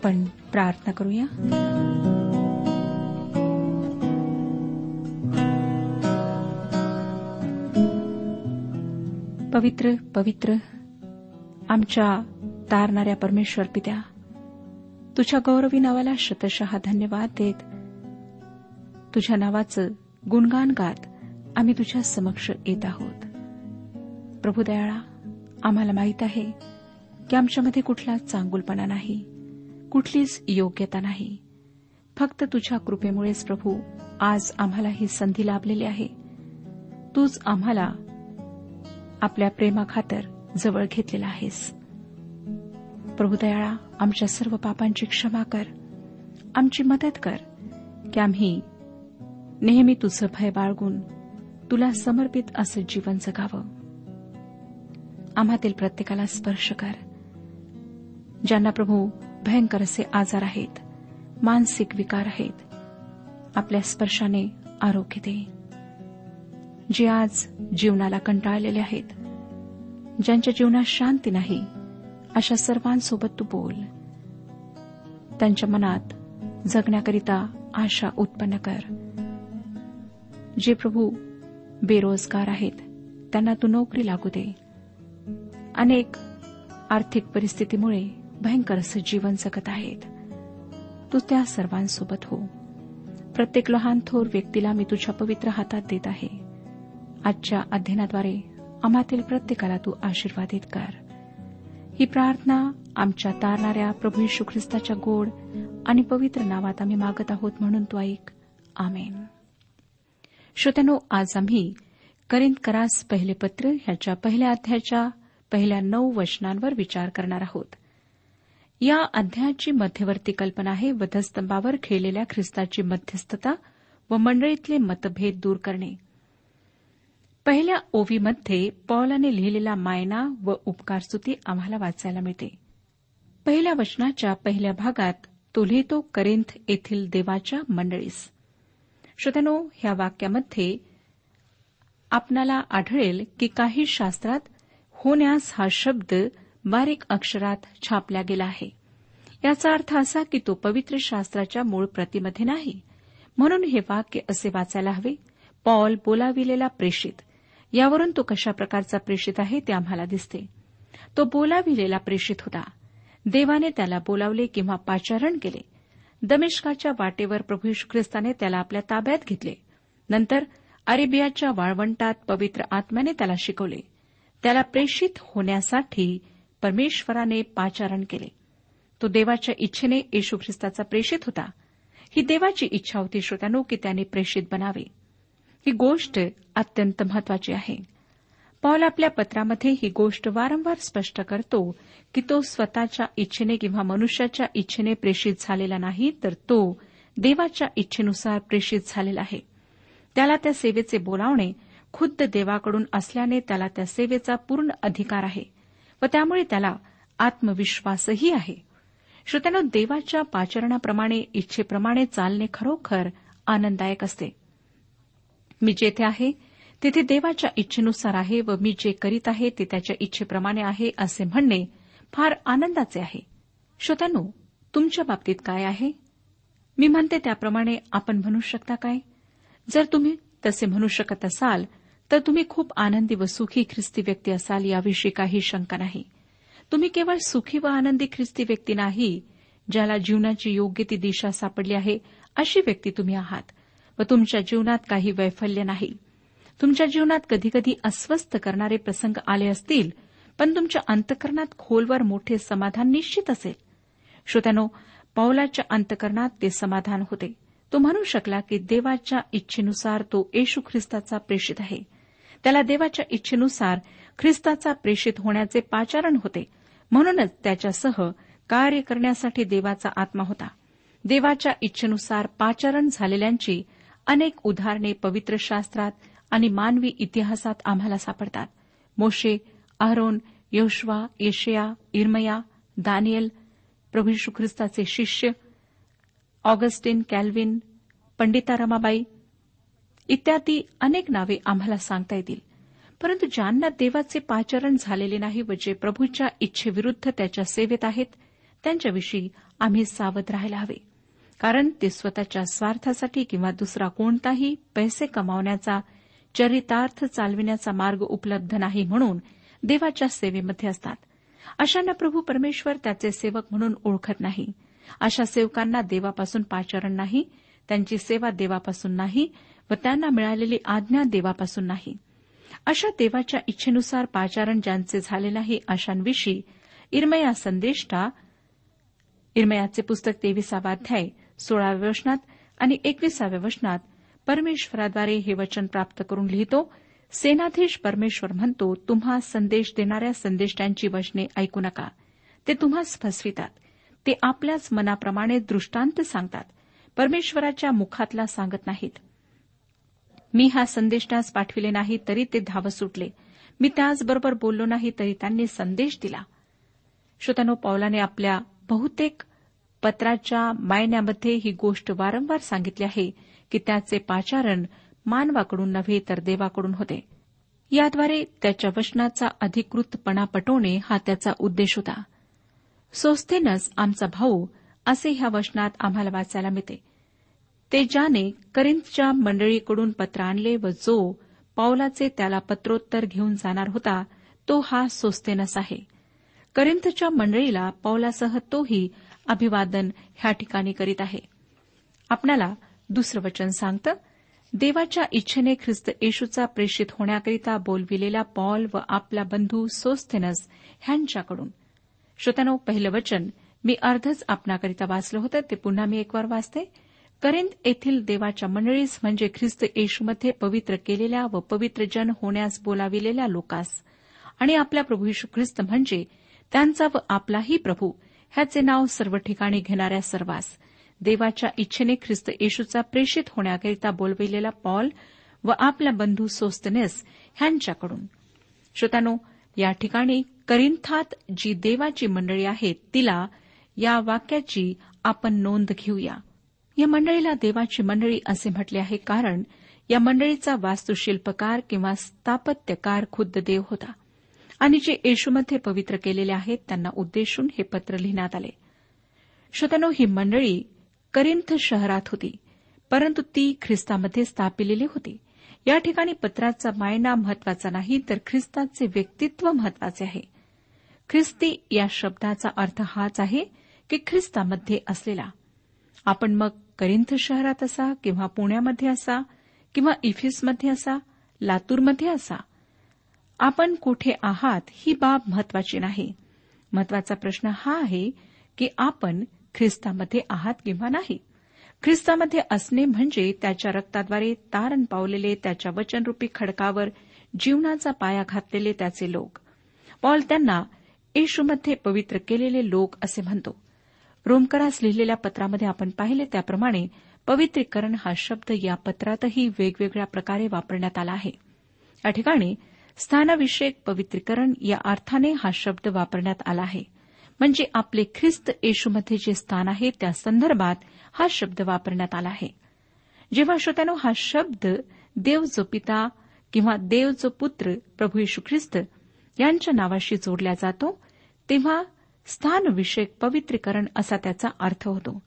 आपण प्रार्थना करूया. पवित्र पवित्र आमच्या तारणाऱ्या परमेश्वर पित्या तुझ्या गौरवी नावाला शतशः धन्यवाद देत तुझ्या नावाचं गुणगान गात आम्ही तुझ्या समक्ष येत आहोत. प्रभुदयाळा आम्हाला माहीत आहे की आमच्यामध्ये कुठला चांगुलपणा नाही. कुठलीच योग्यता नाही. फक्त तुझ्या कृपेमुळेच प्रभू आज आम्हाला ही संधी लाभलेली आहे. तूच आम्हाला आपल्या प्रेमाखातर जवळ घेतलेला आहेस. प्रभुदयाळा आमच्या सर्व पापांची क्षमा कर. आमची मदत कर की आम्ही नेहमी तुझं भय बाळगून तुला समर्पित असं जीवन जगावं. आम्हातील प्रत्येकाला स्पर्श कर ज्यांना प्रभू भयंकर असे आजार आहेत. मानसिक विकार आहेत. आपल्या स्पर्शाने आरोग्य दे. जे आज जीवनाला कंटाळलेले आहेत ज्यांच्या जीवनात शांती नाही अशा सर्वांसोबत तू बोल. त्यांच्या मनात जगण्याकरिता आशा उत्पन्न कर. जे प्रभू बेरोजगार आहेत त्यांना तू नोकरी लागू दे. अनेक आर्थिक परिस्थितीमुळे भयंकर असं जीवन जगत आहेत. तू त्या सर्वांसोबत हो. प्रत्येक लहान थोर व्यक्तीला मी तुझ्या पवित्र हातात देत आहे. आजच्या अध्ययनाद्वारे आम्हातील प्रत्येकाला तू आशीर्वादित कर. ही प्रार्थना आमच्या तारणाऱ्या प्रभू यशू ख्रिस्ताच्या गोड आणि पवित्र नावात आम्ही मागत आहोत म्हणून तू ऐक. आमेन. श्रोत्यानो आज आम्ही करिंदकरास पहिले पत्र ह्याच्या पहिल्या अध्यायाच्या पहिल्या नऊ वचनांवर विचार करणार आहोत. या अध्यायाची मध्यवर्ती कल्पना आहे वधस्तंभावर खेळलेल्या ख्रिस्ताची मध्यस्थता व मंडळीतले मतभेद दूर करणे. पहिल्या ओवीमध्ये पॉलाने लिहिलेला मायना व उपकारस्तुती आम्हाला वाचायला मिळते. पहिल्या वचनाच्या पहिल्या भागात तो लिहितो करेंथ येथील देवाच्या मंडळीस. श्रोत्यानो ह्या वाक्यामध्ये आपणाला आढळेल की काही शास्त्रात होण्यास हा शब्द बारीक अक्षरात छापला गेला आहे. याचा अर्थ असा की तो पवित्र शास्त्राच्या मूळ प्रतीमध्ये नाही. म्हणून हे वाक्य असे वाचायला हवे. पॉल बोलाविलेला प्रेषित. यावरून तो कशा प्रकारचा प्रेषित आहे ते आम्हाला दिसते. तो बोलाविलेला प्रेषित होता. देवाने त्याला बोलावले किंवा पाचारण केले. दमिष्काच्या वाटेवर प्रभू येशू ख्रिस्ताने त्याला आपल्या ताब्यात घेतले. नंतर अरेबियाच्या वाळवंटात पवित्र आत्म्याने त्याला शिकवले. त्याला प्रेषित होण्यासाठी परमेश्वराने पाचारण केले. तो देवाच्या इच्छेने येशू ख्रिस्ताचा प्रेषित होता. ही देवाची इच्छा होती श्रोत्यानो की त्याने प्रेषित बनावे. ही गोष्ट अत्यंत महत्वाची आहे. पॉल आपल्या पत्रामध्ये ही गोष्ट वारंवार स्पष्ट करतो की तो स्वतःच्या इच्छेने किंवा मनुष्याच्या इच्छेने प्रेषित झालेला नाही तर तो देवाच्या इच्छेनुसार प्रेषित झालेला आहे. त्याला त्या सेवेचे बोलावणे खुद्द देवाकडून असल्याने त्याला त्या सेवेचा पूर्ण अधिकार आहे. व त्यामुळे त्याला आत्मविश्वासही आहे. श्रोत्यानं देवाच्या पाचरणाप्रमाणे इच्छेप्रमाणे चालणे खरोखर आनंददायक असते. मी जेथे आहे तेथे देवाच्या इच्छेनुसार आहे व मी जे करीत आहे ते त्याच्या इच्छेप्रमाणे आहे असे म्हणणे फार आनंदाचे आहे. श्रोत्यानो तुमच्या बाबतीत काय आहे? मी म्हणते त्याप्रमाणे आपण म्हणू शकता काय? जर तुम्ही तसे म्हणू शकत असाल तर तुम्ही खूप आनंदी व सुखी ख्रिस्ती व्यक्ती असाल याविषयी काही शंका नाही. तुम्ही केवळ सुखी व आनंदी ख्रिस्ती व्यक्ती नाही ज्याला जीवनाची योग्य ती दिशा सापडली आहे अशी व्यक्ती तुम्ही आहात. व तुमच्या जीवनात काही वैफल्य नाही. तुमच्या जीवनात कधीकधी अस्वस्थ करणारे प्रसंग आले असतील पण तुमच्या अंतकरणात खोलवर मोठे समाधान निश्चित असेल. श्रोत्यानो पौलाच्या अंतकरणात ते समाधान होते. तो म्हणू शकला की देवाच्या इच्छेनुसार तो येशू ख्रिस्ताचा प्रेषित आहे. त्याला देवाच्या इच्छेनुसार ख्रिस्ताचा प्रेषित होण्याचे पाचारण होते. म्हणूनच त्याच्यासह कार्य करण्यासाठी देवाचा आत्मा होता. देवाच्या इच्छेनुसार पाचारण झालेल्यांची अनेक उदाहरणे पवित्र शास्त्रात आणि मानवी इतिहासात आम्हाला सापडतात. मोशे अहरोन योशवा येशया इर्मया दानियल प्रभू ख्रिस्ताचे शिष्य ऑगस्टिन कॅल्विन पंडिता रमाबाई इत्यादी अनेक नावे आम्हाला सांगता येतील. परंतु ज्यांना देवाचे पाचरण झालेले नाही व जे प्रभूच्या इच्छेविरुद्ध त्याच्या सेवेत आहेत त्यांच्याविषयी आम्ही सावध राहायला हवे. कारण ते स्वतःच्या स्वार्थासाठी किंवा दुसरा कोणताही पैसे कमावण्याचा चरितार्थ चालविण्याचा मार्ग उपलब्ध नाही म्हणून देवाच्या सेवेमध्ये असतात. अशांना प्रभू परमेश्वर त्याचे सेवक म्हणून ओळखत नाही. अशा सेवकांना देवापासून पाचरण नाही त्यांची सेवा देवापासून नाही व त्यांना मिळालेली आज्ञा देवापासून नाही. अशा देवाच्या इच्छेनुसार पाचारण ज्यांचे झाले नाही अशांविषयी इरमया संदेष्टा इरमयाचे पुस्तक तेविसावा अध्याय सोळाव्या वचनात आणि एकविसाव्या वचनात परमेश्वराद्वारे हे वचन प्राप्त करून लिहितो सेनाधीश परमेश्वर म्हणतो तुम्हा संदेश देणाऱ्या संदेष्टांची वचने ऐकू नका. ते तुम्हास फसवितात ते आपल्याच मनाप्रमाणे दृष्टांत सांगतात. परमेश्वराच्या मुखातला सांगत नाहीत. मी हा संदेष्टास पाठविले नाही तरी ते धावत सुटले. मी त्याचबरोबर बोललो नाही तरी त्यांनी संदेश दिला. श्रोतानो पौलाने आपल्या बहुतेक पत्राच्या मायन्यामध्ये ही गोष्ट वारंवार सांगितली आहे की त्याचे पाचारण मानवाकडून नव्हे तर देवाकडून होते. याद्वारे त्याच्या वचनाचा अधिकृतपणा पटवणे हा त्याचा उद्देश होता. सोस्थेनस आमचा भाऊ असे ह्या वचनात आम्हाला वाचायला मिळते. ते ज्याने करिंथच्या मंडळीकडून पत्र आणले व जो पावलाचे त्याला पत्रोत्तर घेऊन जाणार होता तो हा सोस्तेनस आहे. करिंथच्या मंडळीला पौलासह तोही अभिवादन ह्या ठिकाणी करीत आहे. आपणाला दुसरं वचन सांगतं देवाच्या इच्छेने ख्रिस्त येशूचा प्रेषित होण्याकरिता बोलविलेला पॉल व आपला बंधू सोस्थेनस ह्यांच्याकडून. श्रोत्यानो पहिलं वचन मी अर्धच आपणाकरिता वाचलं होतं ते पुन्हा मी एक वार वाचते. करिंद येथील देवाच्या मंडळीस म्हणजे ख्रिस्त येशूमध्ये पवित्र केलेल्या व पवित्र जन होण्यास बोलाविलेल्या लोकास आणि आपल्या प्रभू येशू ख्रिस्त म्हणजे त्यांचा व आपलाही प्रभू ह्याचे नाव सर्व ठिकाणी घेणाऱ्या सर्वांस. देवाच्या इच्छेने ख्रिस्त येशूचा प्रेषित होण्याकरिता बोलविलेला पॉल व आपला बंधू सोस्तनेस ह्यांच्याकडून. श्रोतानो या ठिकाणी करिंथात जी देवाची मंडळी आहे तिला या वाक्याची आपण नोंद घेऊया. या मंडळीला देवाची मंडळी असे म्हटले आहे कारण या मंडळीचा वास्तुशिल्पकार किंवा स्थापत्यकार खुद्द देव होता. आणि जे येशूमध्ये पवित्र केलेले आहेत त्यांना उद्देशून हे पत्र लिहिण्यात आले. श्रोतनो ही मंडळी करिंथ शहरात होती परंतु ती ख्रिस्तामध्ये स्थापिलेली होती. या ठिकाणी पत्राचा मायना महत्त्वाचा नाही तर ख्रिस्ताचे व्यक्तित्व महत्त्वाचे आहे. ख्रिस्ती या शब्दाचा अर्थ हाच आहे की ख्रिस्तामध्ये असलेला. आपण मग करिंथ शहरात असा किंवा पुण्यामध्ये असा किंवा इफिसमध्ये असा लातूरमध्ये असा. आपण कुठे आहात ही बाब महत्वाची नाही. महत्त्वाचा प्रश्न हा आहे की आपण ख्रिस्तामध्ये आहात किंवा नाही. ख्रिस्तामध्ये असणे म्हणजे त्याच्या रक्ताद्वारे तारण पावलेले त्याच्या वचनरूपी खडकावर जीवनाचा पाया घातलेले त्याचे लोक. पॉल त्यांना येशूमध्ये पवित्र केलेले लोक असे म्हणतो. रोमकरास लिहिलेल्या पत्रामध्ये आपण पाहिले त्याप्रमाणे पवित्रीकरण हा शब्द या पत्रातही वेगवेगळ्या प्रकारे वापरण्यात आला आहे. या ठिकाणी स्थानविषयक पवित्रीकरण या अर्थाने हा शब्द वापरण्यात आला आहे. म्हणजे आपले ख्रिस्त येशूमध्ये जे स्थान आहे त्या संदर्भात हा शब्द वापरण्यात आला आहे. जेव्हा श्रोत्यानो हा शब्द देव जो पिता किंवा देव जो पुत्र प्रभू येशू ख्रिस्त यांच्या नावाशी जोडला जातो तेव्हा स्थानविषयक पवित्रीकरण असा त्याचा अर्थ होतो.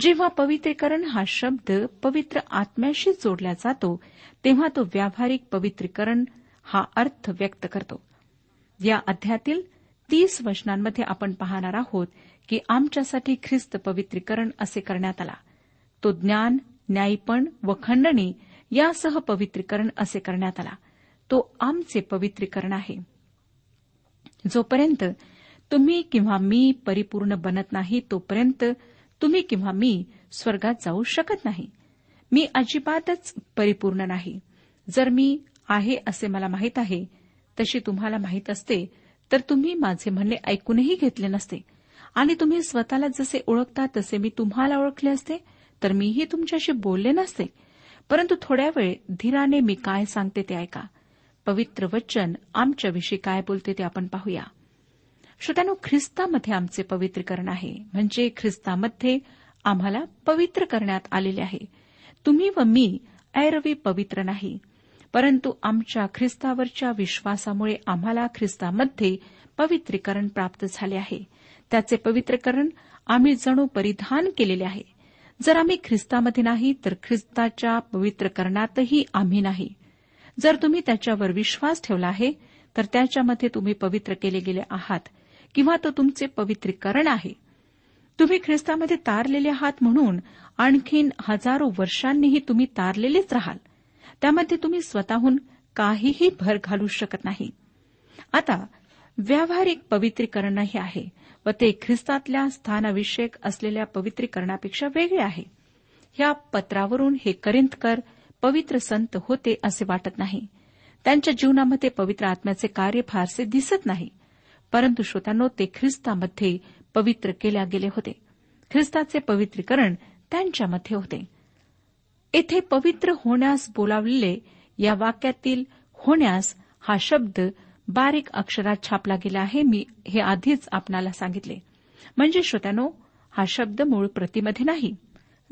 जेव्हा पवित्रीकरण हा शब्द पवित्र आत्म्याशी जोडला जातो तेव्हा तो व्यावहारिक पवित्रीकरण हा अर्थ व्यक्त करतो. या अध्यातील तीस वचनांमध्ये आपण पाहणार आहोत की आमच्यासाठी ख्रिस्त पवित्रीकरण असे करण्यात आला. तो ज्ञान न्यायपण व खंडणी यासह पवित्रीकरण असे करण्यात आला. तो आमचे पवित्रीकरण आहे. जोपर्यंत तुम्ही किंवा मी परिपूर्ण बनत नाही तोपर्यंत तुम्ही किंवा मी स्वर्गात जाऊ शकत नाही. मी अजिबातच परिपूर्ण नाही. जर मी आहे असे मला माहीत आहे तशी तुम्हाला माहीत असते तर तुम्ही माझे म्हणणे ऐकूनही घेतले नसते. आणि तुम्ही स्वतःला जसे ओळखता तसे मी तुम्हाला ओळखले असते तर मीही तुमच्याशी बोलले नसते. परंतु थोड्या वेळ धीराने मी काय सांगते ते ऐका. पवित्र वचन आमच्याविषयी काय बोलते ते आपण पाहूया. श्रोत्यानो ख्रिस्तामध्ये आमचे पवित्रीकरण आहे. म्हणजे ख्रिस्तामध्ये आम्हाला पवित्र करण्यात आलेले आहे. तुम्ही व मी ऐरवी पवित्र नाही. परंतु आमच्या ख्रिस्तावरच्या विश्वासामुळे आम्हाला ख्रिस्तामध्ये पवित्रीकरण प्राप्त झाले आहे. त्याचे पवित्रकरण आम्ही जणू परिधान केलेले आहे. जर आम्ही ख्रिस्तामध्ये नाही तर ख्रिस्ताच्या पवित्रकरणातही आम्ही नाही. जर तुम्ही त्याच्यावर विश्वास ठेवला आहे तर त्याच्यामध्ये तुम्ही पवित्र केले गेले आहात. किंवा तो तुमचे पवित्रीकरण आहे. तुम्ही ख्रिस्तामध्ये तारलेले आहात म्हणून आणखीन हजारो वर्षांनीही तुम्ही तारलेलेच राहाल. त्यामध्ये तुम्ही स्वतःहून काहीही भर घालू शकत नाही. आता व्यावहारिक पवित्रीकरणही आहे व ते ख्रिस्तातल्या स्थानाविषयक असलेल्या पवित्रीकरणापेक्षा वेगळे आहे. ह्या पत्रावरून हे करिंदकर पवित्र संत होते असे वाटत नाही. त्यांच्या जीवनामध्ये पवित्र आत्म्याचे कार्य फारसे दिसत नाही. परंतु श्रोत्यानो ते ख्रिस्तामध्ये पवित्र केल्या गेले होते. ख्रिस्ताचे पवित्रीकरण त्यांच्यामध्ये होते. येथे पवित्र होण्यास बोलावलेले या वाक्यातील होण्यास हा शब्द बारीक अक्षरात छापला गेला आहे मी हे आधीच आपणाला सांगितले. म्हणजे श्रोत्यानो हा शब्द मूळ प्रतीमध्ये नाही.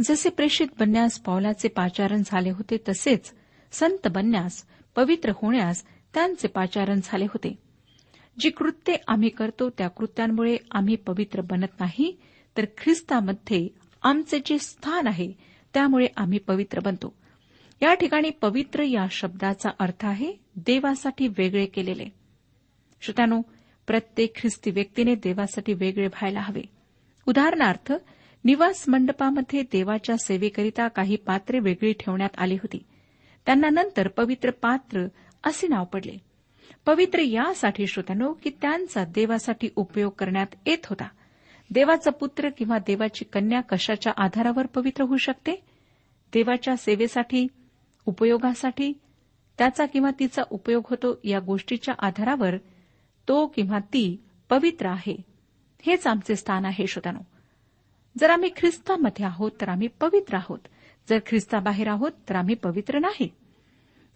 जसे प्रेषित बनण्यास पावलाचे पाचारण झाले होते तसेच संत बनण्यास पवित्र होण्यास त्यांचे पाचारण झाले होते. जी कृत्ये आम्ही करतो त्या कृत्यांमुळे आम्ही पवित्र बनत नाही तर ख्रिस्तामध्ये आमचे जे स्थान आहे त्यामुळे आम्ही पवित्र बनतो. या ठिकाणी पवित्र या शब्दाचा अर्थ आहे देवासाठी वेगळे केलेले. श्रोत्यानो प्रत्येक ख्रिस्ती व्यक्तीने देवासाठी वेगळे व्हायला हवे. उदाहरणार्थ निवास मंडपामध्ये देवाच्या सेवेकरिता काही पात्रे वेगळी ठेवण्यात आली होती. त्यांना नंतर पवित्र पात्र असे नाव पडले. पवित्र यासाठी श्रोत्यानो की त्यांचा देवासाठी उपयोग करण्यात येत होता. देवाचा पुत्र किंवा देवाची कन्या कशाच्या आधारावर पवित्र होऊ शकते? देवाच्या सेवेसाठी उपयोगासाठी त्याचा किंवा तिचा उपयोग होतो या गोष्टीच्या आधारावर तो किंवा ती पवित्र आहे. हेच आमचे स्थान आहे श्रोतानो जर आम्ही ख्रिस्तामध्ये आहोत तर आम्ही पवित्र आहोत. जर ख्रिस्ताबाहेर आहोत तर आम्ही पवित्र नाही.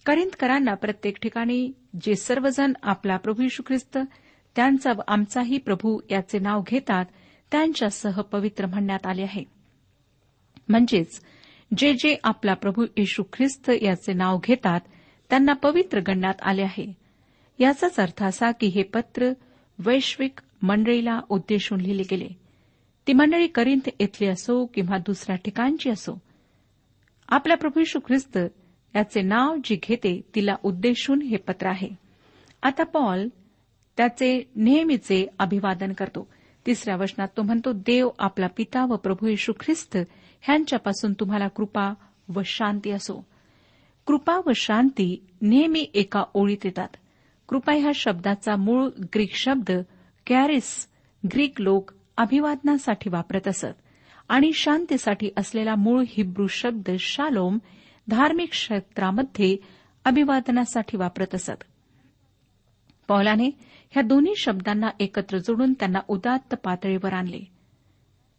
करिंदकरांना प्रत्येक ठिकाणी जे सर्वजण आपला प्रभू यशू ख्रिस्त त्यांचा व आमचाही प्रभू याचे नाव घेतात त्यांच्यासह पवित्र म्हणण्यात आले आहे. म्हणजेच जे जे आपला प्रभू येशू ख्रिस्त याचे नाव घेतात त्यांना पवित्र गणण्यात आले आहे. याचाच अर्थ असा की हे पत्र वैश्विक मंडळीला उद्देशून लिहिले गेले. ती मंडळी करिंत येथली असो किंवा दुसऱ्या ठिकाणची असो आपल्या प्रभू यशू ख्रिस्त याचे नाव जी घेते तिला उद्देशून हे पत्र आहे. आता पॉल त्याचे नेहमीचे अभिवादन करतो. तिसऱ्या वचनात तो म्हणतो देव आपला पिता व प्रभू येशू ख्रिस्त ह्यांच्यापासून तुम्हाला कृपा व शांती असो. कृपा व शांती नेहमी एका ओळीत येतात. कृपा ह्या शब्दाचा मूळ ग्रीक शब्द कॅरिस ग्रीक लोक अभिवादनासाठी वापरत असत. आणि शांतीसाठी असलेला मूळ हिब्रू शब्द शालोम धार्मिक क्षेत्रामध्ये अभिवादनासाठी वापरत असत. पौलाने ह्या दोन्ही शब्दांना एकत्र जोडून त्यांना उदात्त पातळीवर आणले.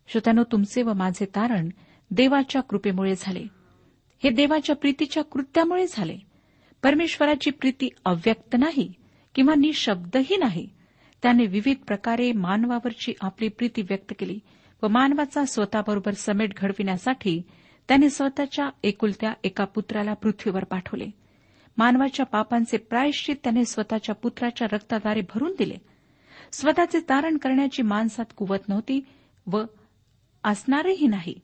श्रोत्यानो तुमचे व माझे तारण देवाच्या कृपेमुळे झाले. हे देवाच्या प्रीतीच्या कृत्यामुळे झाले. परमेश्वराची प्रीती अव्यक्त नाही किंवा निशब्दही नाही. त्याने विविध प्रकारे मानवावरची आपली प्रीती व्यक्त केली व मानवाचा स्वतःबरोबर समेट घडविण्यासाठी त्याने स्वतःच्या एकुलत्या एका पुत्राला पृथ्वीवर पाठवले. मानवाच्या पापांचे प्रायश्चित त्याने स्वतःच्या पुत्राच्या रक्ताद्वारे भरून दिले. स्वतःचे तारण करण्याची माणसात कुवत नव्हती व असणारही नाही.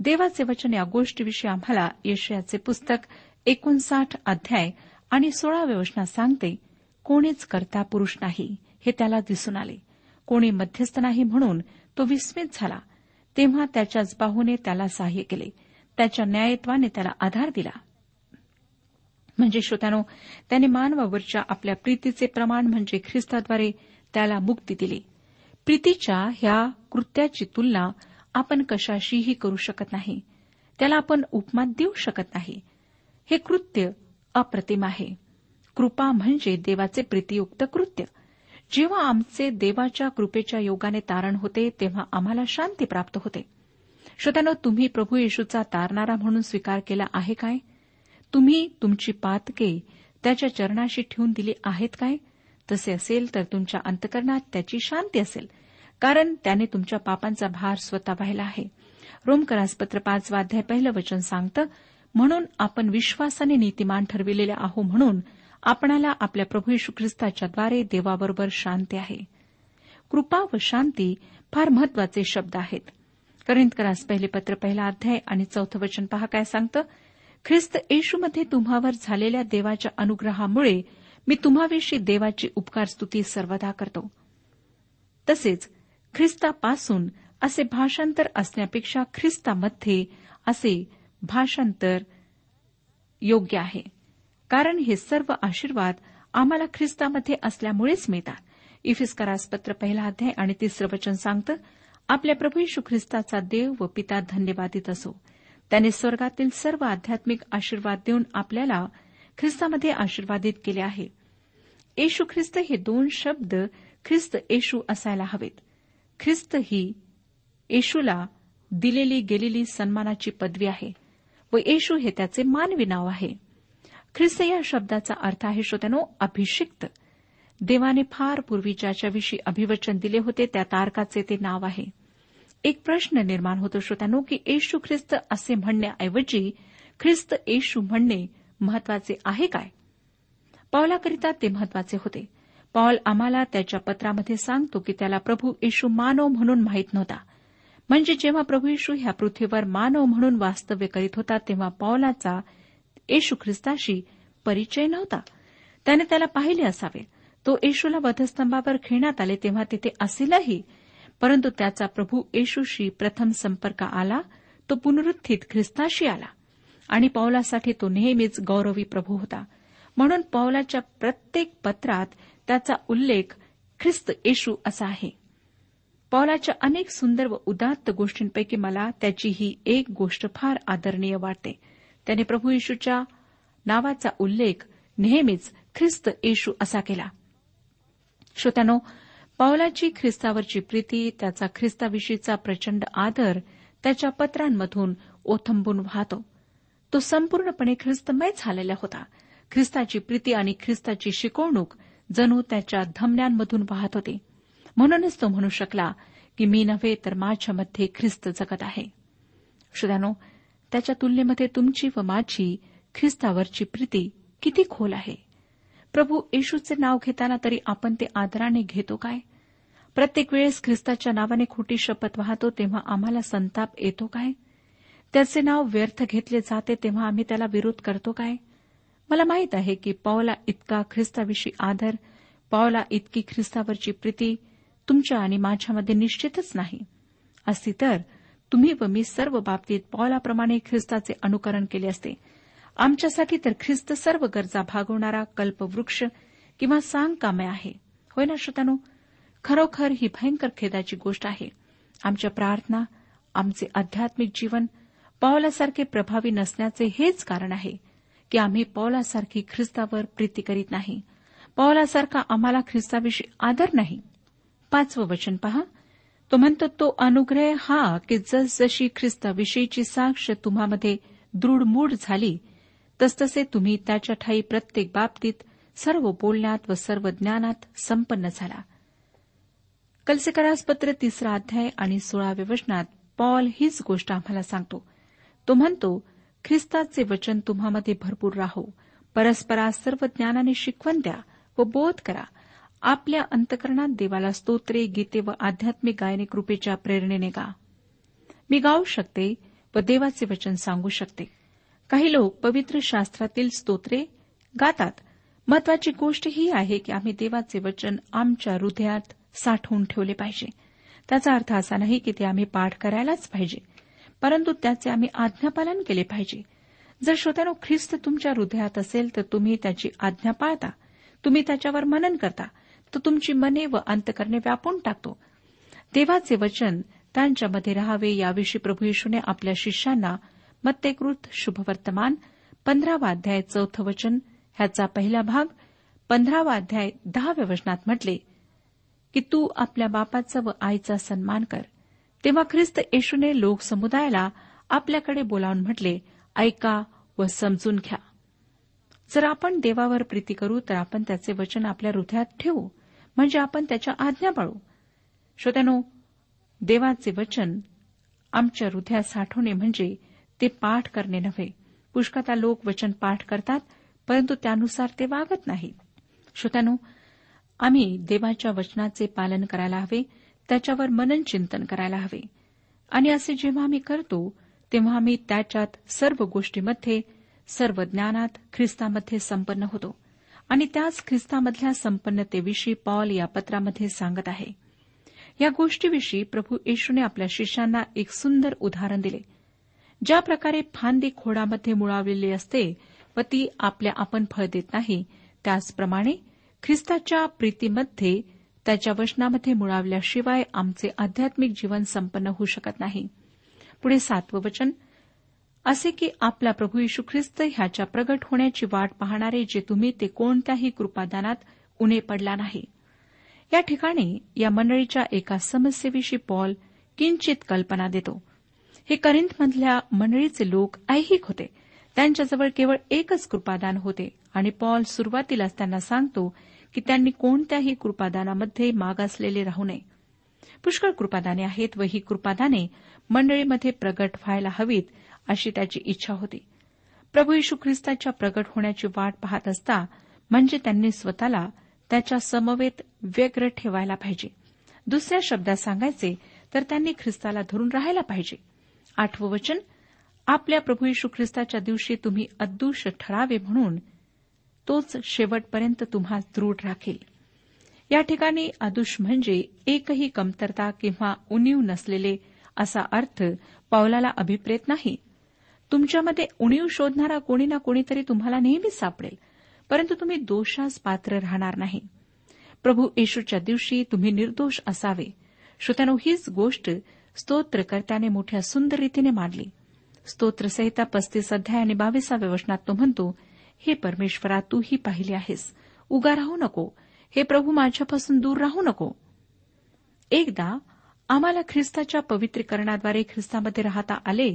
देवाचे वचन या गोष्टीविषयी आम्हाला यशयाचे पुस्तक एकोणसाठ अध्याय आणि सोळाव्या वचनात सांगते कोणीच करता पुरुष नाही हे त्याला दिसून आले. कोणी मध्यस्थ नाही म्हणून तो विस्मित झाला. तेव्हा त्याच्याच बाहूने त्याला सहाय्य केले. त्याच्या न्यायत्वाने त्याला आधार दिला. म्हणजे श्रोत्यानो त्याने मानवावरच्या आपल्या प्रीतीचे प्रमाण म्हणजे ख्रिस्ताद्वारे त्याला मुक्ती दिली. प्रीतीच्या ह्या कृत्याची तुलना आपण कशाशीही करू शकत नाही. त्याला आपण उपमा देऊ शकत नाही. हे कृत्य अप्रतिम आहे. कृपा म्हणजे देवाचे प्रीतियुक्त कृत्य. जेव्हा आमचे देवाच्या कृपेच्या योगाने तारण होते तेव्हा आम्हाला शांती प्राप्त होते. श्रोत्यानो तुम्ही प्रभू येशूचा तारणारा म्हणून स्वीकार केला आहे काय? तुम्ही तुमची पातके त्याच्या चरणाशी ठेवून दिली आहेत काय? तसे असेल तर तुमच्या अंतकरणात त्याची शांती असेल कारण त्याने तुमच्या पापांचा भार स्वतः वाहिला आहे रोमकरासपत्र पाचवाध्याय पहिलं वचन सांगतं म्हणून आपण विश्वासाने नीतिमान ठरविलेले आहो म्हणून आपणाला आपल्या प्रभू यशू ख्रिस्ताच्याद्वारे देवाबरोबर शांती आहे. कृपा व शांती फार महत्त्वाचे शब्द आहेत. करिंदकरास पहिले पत्र पहिला अध्याय आणि चौथं वचन. पहा काय सांगतं. ख्रिस्त येशूमध्ये तुम्हावर झालेल्या देवाच्या अनुग्रहामुळे मी तुम्हाविषयी देवाची उपकार स्तुती सर्वदा करतो. तसेच ख्रिस्तापासून असे भाषांतर असण्यापेक्षा ख्रिस्तामध्ये असे भाषांतर योग्य आहे. कारण हे सर्व आशीर्वाद आम्हाला ख्रिस्तामध्ये असल्यामुळेच मिळतात. इफिस्करास पत्र पहिला अध्याय आणि तिसरं वचन सांगतं. आपल्या प्रभू यशू ख्रिस्ताचा देव व पिता धन्यवादित असो. त्याने स्वर्गातील सर्व आध्यात्मिक आशीर्वाद देऊन आपल्याला ख्रिस्तामध्ये आशीर्वादित केले आहे. येशू ख्रिस्त हे दोन शब्द ख्रिस्त येशू असायला हवेत. ख्रिस्त ही येशूला दिलेली गेलेली सन्मानाची पदवी आहे व येशू हे त्याचे मानवी नाव आहे. ख्रिस्त या शब्दाचा अर्थ आहे श्रोत्यानो अभिषिक्त. देवाने फार पूर्वी ज्याच्याविषयी अभिवचन दिले होते त्या तारकाचे ते नाव आहे. एक प्रश्न निर्माण होतो श्रोत्यानो की येशू ख्रिस्त असे म्हणण्याऐवजी ख्रिस्त येशू म्हणणे महत्त्वाचे आहे काय? पावलाकरिता ते महत्त्वाचे होते. पॉल आम्हाला त्याच्या पत्रामध्ये सांगतो की त्याला प्रभू येशू मानव म्हणून माहीत नव्हता. म्हणजे जेव्हा प्रभू येशू ह्या पृथ्वीवर मानव म्हणून वास्तव्य करीत होता तेव्हा पॉलाचा येशू ख्रिस्ताशी परिचय नव्हता. त्याने त्याला पाहिले असावे. तो येशूला वधस्तंभावर खेळण्यात आले तेव्हा तिथे असेलही ते परंतु त्याचा प्रभू येशूशी प्रथम संपर्क आला तो पुनरुत्थित ख्रिस्ताशी आला आणि पावलासाठी तो नेहमीच गौरवी प्रभू होता. म्हणून पावलाच्या प्रत्येक पत्रात त्याचा उल्लेख ख्रिस्त येशू असा आहे. पावलाच्या अनेक सुंदर व उदात्त गोष्टींपैकी मला त्याची ही एक गोष्ट फार आदरणीय वाटते. त्याने प्रभू येशूच्या नावाचा उल्लेख नेहमीच ख्रिस्त येशू असा केला. श्रोत्यानो पावलाची ख्रिस्तावरची प्रीती त्याचा ख्रिस्ताविषयीचा प्रचंड आदर त्याच्या पत्रांमधून ओथंबून वाहतो. तो संपूर्णपणे ख्रिस्तमय झालेला होता. ख्रिस्ताची प्रीती आणि ख्रिस्ताची शिकवणूक जणू त्याच्या धमन्यांमधून वाहत होती. म्हणूनच तो म्हणू शकला की मी नव्हे तर माझ्यामध्ये ख्रिस्त जगत आहे. श्रोत्यानो त्याच्या तुलनेमध्ये तुमची व माझी ख्रिस्तावरची प्रीती किती खोल आहे? प्रभू येशूचे नाव घेताना तरी आपण ते आदराने घेतो काय? प्रत्येक वेळेस ख्रिस्ताच्या नावाने खोटी शपथ वाहतो तेव्हा आम्हाला संताप येतो काय? त्याचे नाव व्यर्थ घेतले जाते तेव्हा आम्ही त्याला विरोध करतो काय? मला माहीत आहे की पावला इतका ख्रिस्ताविषयी आदर पावला इतकी ख्रिस्तावरची प्रीती तुमच्या आणि माझ्यामध्ये निश्चितच नाही. असती तर तुम्ही व मी सर्व बाबतीत पावलाप्रमाणे ख्रिस्ताचे अनुकरण केले असते. आमच्यासाठी तर ख्रिस्त सर्व गरजा भागवणारा कल्पवृक्ष किंवा सांग कामे आहे. होय ना श्रोतानो खरोखर ही भयंकर खेदाची गोष्ट आहे. आमच्या प्रार्थना आमचे आध्यात्मिक जीवन पावलासारखे प्रभावी नसण्याचे हेच कारण आहे की आम्ही पावलासारखी ख्रिस्तावर प्रीती करीत नाही. पावलासारखा आम्हाला ख्रिस्ताविषयी आदर नाही. पाचवं वचन पहा. तो म्हणतो तो अनुग्रह हा की जसजशी ख्रिस्ताविषयीची साक्ष तुम्हामध्ये दृढमूढ झाली तसतसे तुम्ही त्याच्या ठाई प्रत्येक बाबतीत सर्व बोलण्यात व सर्व ज्ञानात संपन्न झाला. कलसेकरासपत्र तिसरा अध्याय आणि सोळाव्या वचनात पॉल हीच गोष्ट आम्हाला सांगतो. तो म्हणतो ख्रिस्ताचे वचन तुम्हामध्ये भरपूर राहो. परस्परास सर्व ज्ञानाने शिकवण द्या व बोध करा. आपल्या अंतकरणात देवाला स्तोत्रे गीते व आध्यात्मिक गायने कृपेच्या प्रेरणेने गा. मी गाऊ शकते व देवाचे वचन सांगू शकते. काही लोक पवित्र शास्त्रातील स्तोत्रे गातात. महत्वाची गोष्ट ही आहे की आम्ही देवाचे वचन आमच्या हृदयात साठवून ठेवले पाहिजे. त्याचा अर्थ असा नाही की ते आम्ही पाठ करायलाच पाहिजे परंतु त्याचे आम्ही आज्ञापालन केले पाहिजे. जर श्रोत्यानो ख्रिस्त तुमच्या हृदयात असेल तर तुम्ही त्याची आज्ञा पाळता. तुम्ही त्याच्यावर मनन करता. तो तुमची मने व अंतकरणे व्यापून टाकतो. देवाचे वचन त्यांच्यामध्ये राहावे याविषयी प्रभू येशूने आपल्या शिष्यांना मत्तेकृत शुभवर्तमान पंधरावा अध्याय चौथं वचन ह्याचा पहिला भाग पंधरावा अध्याय दहाव्या वचनात म्हटले की तू आपल्या बापाचा व आईचा सन्मान कर. तेव्हा ख्रिस्त येशूने लोक समुदायाला आपल्याकडे बोलावून म्हटले ऐका व समजून घ्या. जर आपण देवावर प्रीती करू तर आपण त्याचे वचन आपल्या हृदयात ठेवू म्हणजे आपण त्याच्या आज्ञा पाळू. श्रोत्यानो देवाचे वचन आमच्या हृदयात साठवणे म्हणजे ते पाठ करणे नव्हे. पुष्कळता लोक वचन पाठ करतात परंतु त्यानुसार ते वागत नाहीत. श्रोत्यानो आम्ही देवाच्या वचनाचे पालन करायला हवे त्याच्यावर मनन चिंतन करायला हवे. आणि असे जेव्हा आम्ही करतो तेव्हा आम्ही त्याच्यात सर्व गोष्टीमध्ये सर्व ज्ञानात ख्रिस्तामध्ये संपन्न होतो. आणि त्याच ख्रिस्तामधल्या संपन्नतेविषयी पॉल या पत्रामध्ये सांगत आहे. या गोष्टीविषयी प्रभू येशूने आपल्या शिष्यांना एक सुंदर उदाहरण दिले. ज्या प्रकारे फांदी खोडामध्ये मुळावलेली असते व ती आपल्या आपण फळ देत नाही त्याचप्रमाणे ख्रिस्ताच्या प्रीतीमध्ये त्याच्या वचनामध्ये मुळावल्याशिवाय आमचे आध्यात्मिक जीवन संपन्न होऊ शकत नाही. पुढे सातवं वचन. असे की आपला प्रभू यशू ख्रिस्त ह्याच्या प्रगट होण्याची वाट पाहणारे जे तुम्ही ते कोणत्याही कृपादानात उणे पडला नाही. या ठिकाणी या मंडळीच्या एका समस्येविषयी पॉल किंचित कल्पना देतो. हे करिंथमधल्या मंडळीचे लोक ऐहिक होते. त्यांच्याजवळ केवळ एकच कृपादान होते आणि पॉल सुरुवातीलाच त्यांना सांगतो की त्यांनी कोणत्याही कृपादानामध्ये मागासलेले राहू नये. पुष्कळ कृपादाने आहेत व ही कृपादाने मंडळीमध्ये प्रगट व्हायला हवीत अशी त्याची इच्छा होती. प्रभू यशू ख्रिस्ताच्या प्रगट होण्याची वाट पाहत असता म्हणजे त्यांनी स्वतःला त्याच्या समवेत व्यग्र ठेवायला पाहिजे. दुसऱ्या शब्दात सांगायचे तर त्यांनी ख्रिस्ताला धरून राहायला पाहिजे. आठवं वचन आपल्या प्रभू यशू ख्रिस्ताच्या दिवशी तुम्ही अदृश्य ठरावे म्हणून तोच शेवटपर्यंत तुम्हा दृढ राखेल. या ठिकाणी अदुष म्हणजे एकही कमतरता किंवा उणीव नसलेले असा अर्थ पावलाला अभिप्रेत नाही. तुमच्यामध्ये उणीव शोधणारा कोणी ना कोणीतरी तुम्हाला नेहमीच सापडेल परंतु तुम्ही दोषास पात्र राहणार नाही. प्रभू येशूच्या दिवशी तुम्ही निर्दोष असावे. श्रोत्यानो हीच गोष्ट स्तोत्रकर्त्याने मोठ्या सुंदर रीतीने मांडली स्तोत्रसहिता पस्तीस अध्याय आणि बावीसाव्या वचनात तो म्हणतो हे परमेश्वरा तूही पाहिले आहेस उगा राहू नको हे प्रभू माझ्यापासून दूर राहू नको एकदा आम्हाला ख्रिस्ताच्या पवित्रीकरणाद्वारे ख्रिस्तामध्ये राहता आले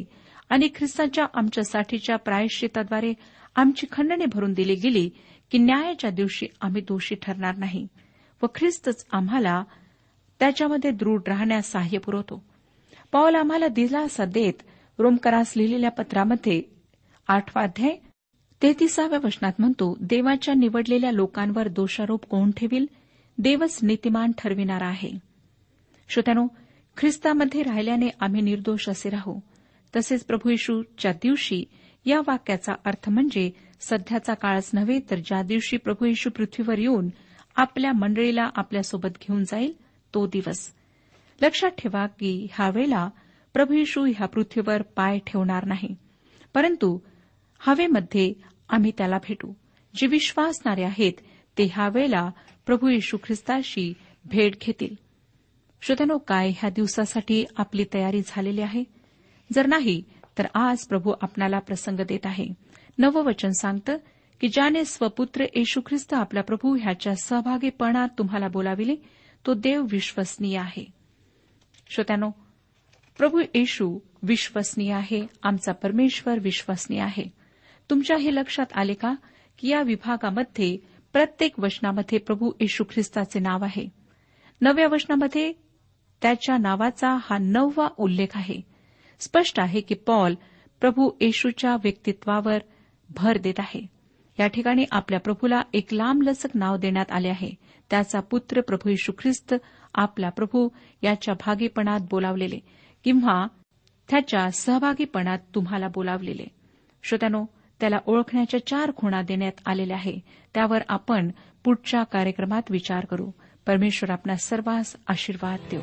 आणि ख्रिस्ताच्या आमच्यासाठीच्या प्रायश्चिताद्वारे आमची खंडने भरून दिली गेली की न्यायाच्या दिवशी आम्ही दोषी ठरणार नाही व ख्रिस्तच आम्हाला त्याच्यामध्ये दृढ राहण्यास सहाय्य पुरवतो पॉल आम्हाला दिलासा देत रोमकरास लिहिलेल्या पत्रामध्ये आठवा अध्याय तेहतीसाव्या वचनात म्हणतो देवाच्या निवडलेल्या लोकांवर दोषारोप कोण ठेवील? देवच नीतिमान ठरविणार आहे. श्रोत्यानो ख्रिस्तामध्ये राहिल्याने आम्ही निर्दोष असे राहू. तसेच प्रभू येशूच्या दिवशी या वाक्याचा अर्थ म्हणजे सध्याचा काळच नव्हे तर ज्या दिवशी प्रभू येशू पृथ्वीवर येऊन आपल्या मंडळीला आपल्यासोबत घेऊन जाईल तो दिवस. लक्षात ठेवा की ह्यावेळेला प्रभू येशू ह्या पृथ्वीवर पाय ठेवणार नाही. परंतु हवेमध्ये आम्ही त्याला भेटू. जे विश्वासणारे आहेत ते ह्यावेळेला प्रभू येशू ख्रिस्ताशी भेट घेतील. श्रोत्यानो काय ह्या दिवसासाठी आपली तयारी झालेली आहे? जर नाही तर आज प्रभू आपणाला प्रसंग देत आहे. नववचन सांगतं की ज्याने स्वपुत्र येशू ख्रिस्त आपला प्रभू ह्याच्या सहभागीपणात तुम्हाला बोलाविले तो देव विश्वसनीय आहे. श्रोत्यानो प्रभू येशू विश्वसनीय आहे आमचा परमेश्वर विश्वसनीय आहे. तुमच्या हे लक्षात आले का? की या विभागामध्ये प्रत्येक वचनामध्ये प्रभू येशू ख्रिस्ताचे नाव आहे. नव्या वचनामध्ये त्याच्या नावाचा हा नववा उल्लेख आहे. स्पष्ट आहे की पॉल प्रभू येशूच्या व्यक्तित्वावर भर देत आहे. या ठिकाणी आपल्या प्रभूला एक लांबलचक नाव देण्यात आले आहे. त्याचा पुत्र प्रभू येशू ख्रिस्त आपला प्रभू याच्या भागीपणात बोलावलेले किंवा त्याच्या सहभागीपणात तुम्हाला बोलावलेले. श्रोत्यानो त्याला ओळखण्याच्या चार खुणा देण्यात आलेल्या आहे. त्यावर आपण पुढच्या कार्यक्रमात विचार करू. परमेश्वर आपणा सर्वांस आशीर्वाद देऊ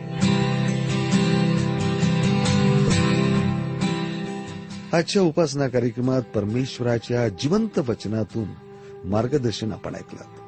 आजच्या उपासना कार्यक्रमात परमेश्वराच्या जिवंत वचनातून मार्गदर्शन आपण ऐकलं.